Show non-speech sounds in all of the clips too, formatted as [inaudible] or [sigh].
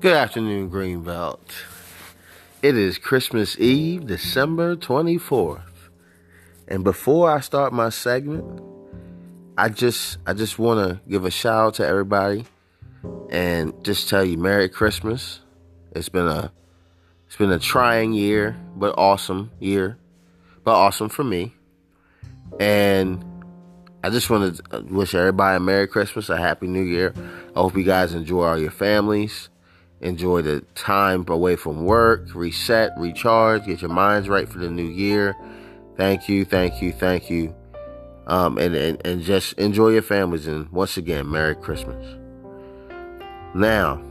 Good afternoon, Greenbelt. It is Christmas Eve, December 24th. And before I start my segment, I just I just want to give a shout out to everybody and just tell you Merry Christmas. It's been a it's been a trying year, but awesome year. But awesome for me. And I just want to uh, wish everybody a Merry Christmas, a Happy New Year. I hope you guys enjoy all your families enjoy the time away from work, reset, recharge, get your minds right for the new year. Thank you, thank you, thank you. Um, and, and, and just enjoy your families. And once again, Merry Christmas. Now,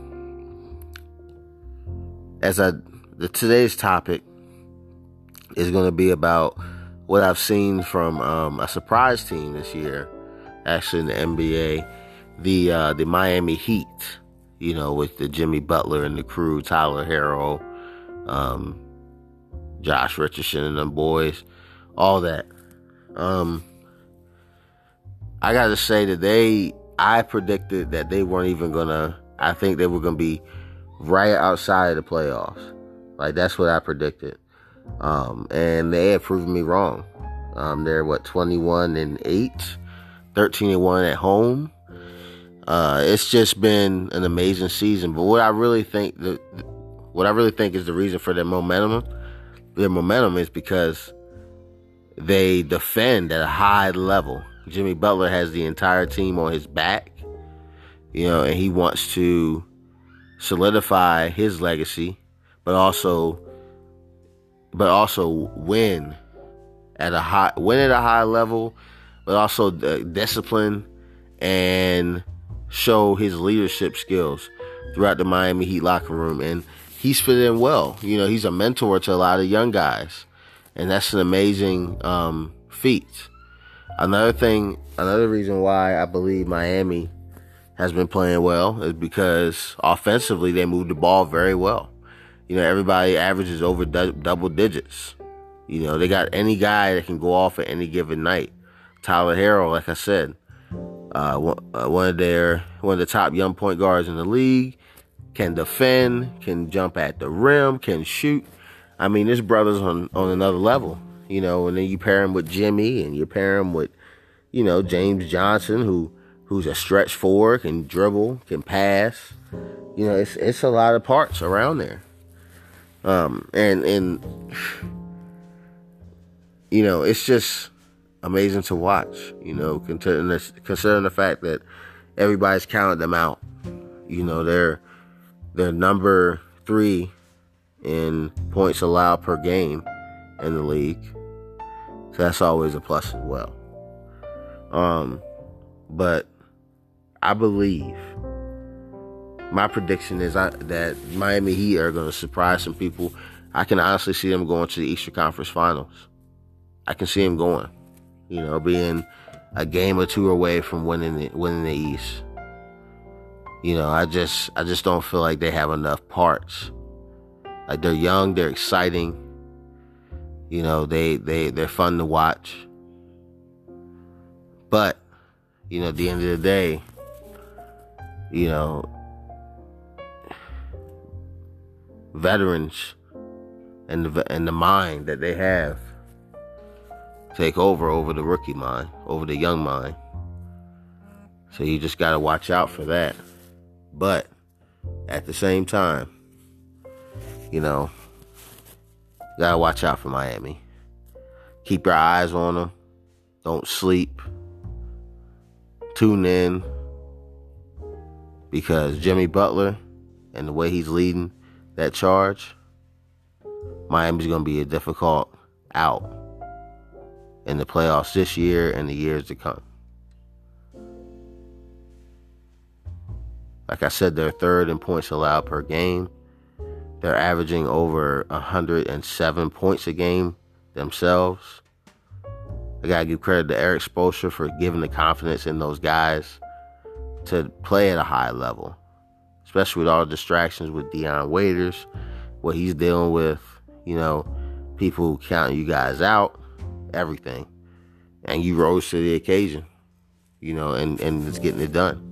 as I, the, today's topic is going to be about what I've seen from um, a surprise team this year, actually in the NBA, the uh, the Miami Heat you know, with the Jimmy Butler and the crew, Tyler Herro, um, Josh Richardson and them boys, all that. Um, I got to say that they, I predicted that they weren't even gonna. I think they were gonna be right outside of the playoffs. Like that's what I predicted, um, and they have proven me wrong. Um, they're what 21 and 8, 13 and 1 at home. Uh, it's just been an amazing season. But what I really think the what I really think is the reason for their momentum, their momentum is because they defend at a high level. Jimmy Butler has the entire team on his back, you know, and he wants to solidify his legacy, but also, but also win at a high, win at a high level, but also discipline and show his leadership skills throughout the Miami Heat locker room. And he's fit in well. You know, he's a mentor to a lot of young guys. And that's an amazing um, feat. Another thing, another reason why I believe Miami has been playing well is because offensively they move the ball very well. You know, everybody averages over double digits. You know, they got any guy that can go off at any given night. Tyler Herro, like I said, uh, uh, one of their one of the top young point guards in the league, can defend, can jump at the rim, can shoot. I mean, this brother's on on another level, you know. And then you pair him with Jimmy, and you pair him with, you know, James Johnson, who who's a stretch four, can dribble, can pass. You know, it's it's a lot of parts around there. Um, and and [sighs] you know, it's just amazing to watch. You know, considering the, considering the fact that everybody's counted them out. You know, they're they're number three in points allowed per game in the league. So that's always a plus as well. Um, but I believe my prediction is I, that Miami Heat are going to surprise some people. I can honestly see them going to the Eastern Conference Finals. I can see them going you know, being a game or two away from winning the, winning the East. You know, I just I just don't feel like they have enough parts. Like they're young, they're exciting. You know, they they they're fun to watch. But, you know, at the end of the day, you know, veterans and the and the mind that they have take over over the rookie mind, over the young mind. So you just got to watch out for that. But at the same time, you know, got to watch out for Miami. Keep your eyes on them. Don't sleep. Tune in because Jimmy Butler and the way he's leading that charge, Miami's going to be a difficult out in the playoffs this year and the years to come. Like I said, they're third in points allowed per game. They're averaging over 107 points a game themselves. I gotta give credit to Erik Spoelstra for giving the confidence in those guys to play at a high level, especially with all the distractions with Dion Waiters, what he's dealing with. You know, people counting you guys out everything. And you rose to the occasion, you know, and, and it's getting it done.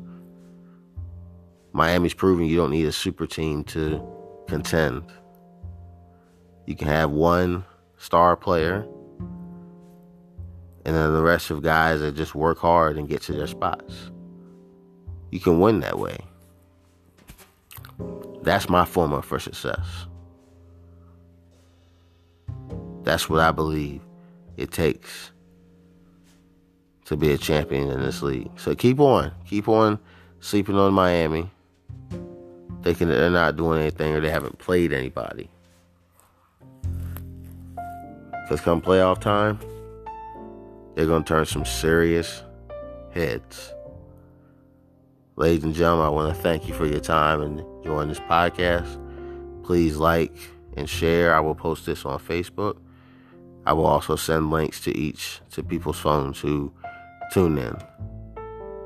Miami's proven you don't need a super team to contend. You can have one star player, and then the rest of guys that just work hard and get to their spots. You can win that way. That's my formula for success. That's what I believe it takes to be a champion in this league. So keep on, keep on sleeping on Miami, thinking that they're not doing anything or they haven't played anybody. Because come playoff time, they're going to turn some serious heads. Ladies and gentlemen, I want to thank you for your time and joining this podcast. Please like and share. I will post this on Facebook. I will also send links to each to people's phones who tune in.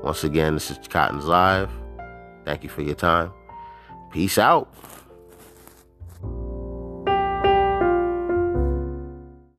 Once again, this is Cotton's Live. Thank you for your time. Peace out.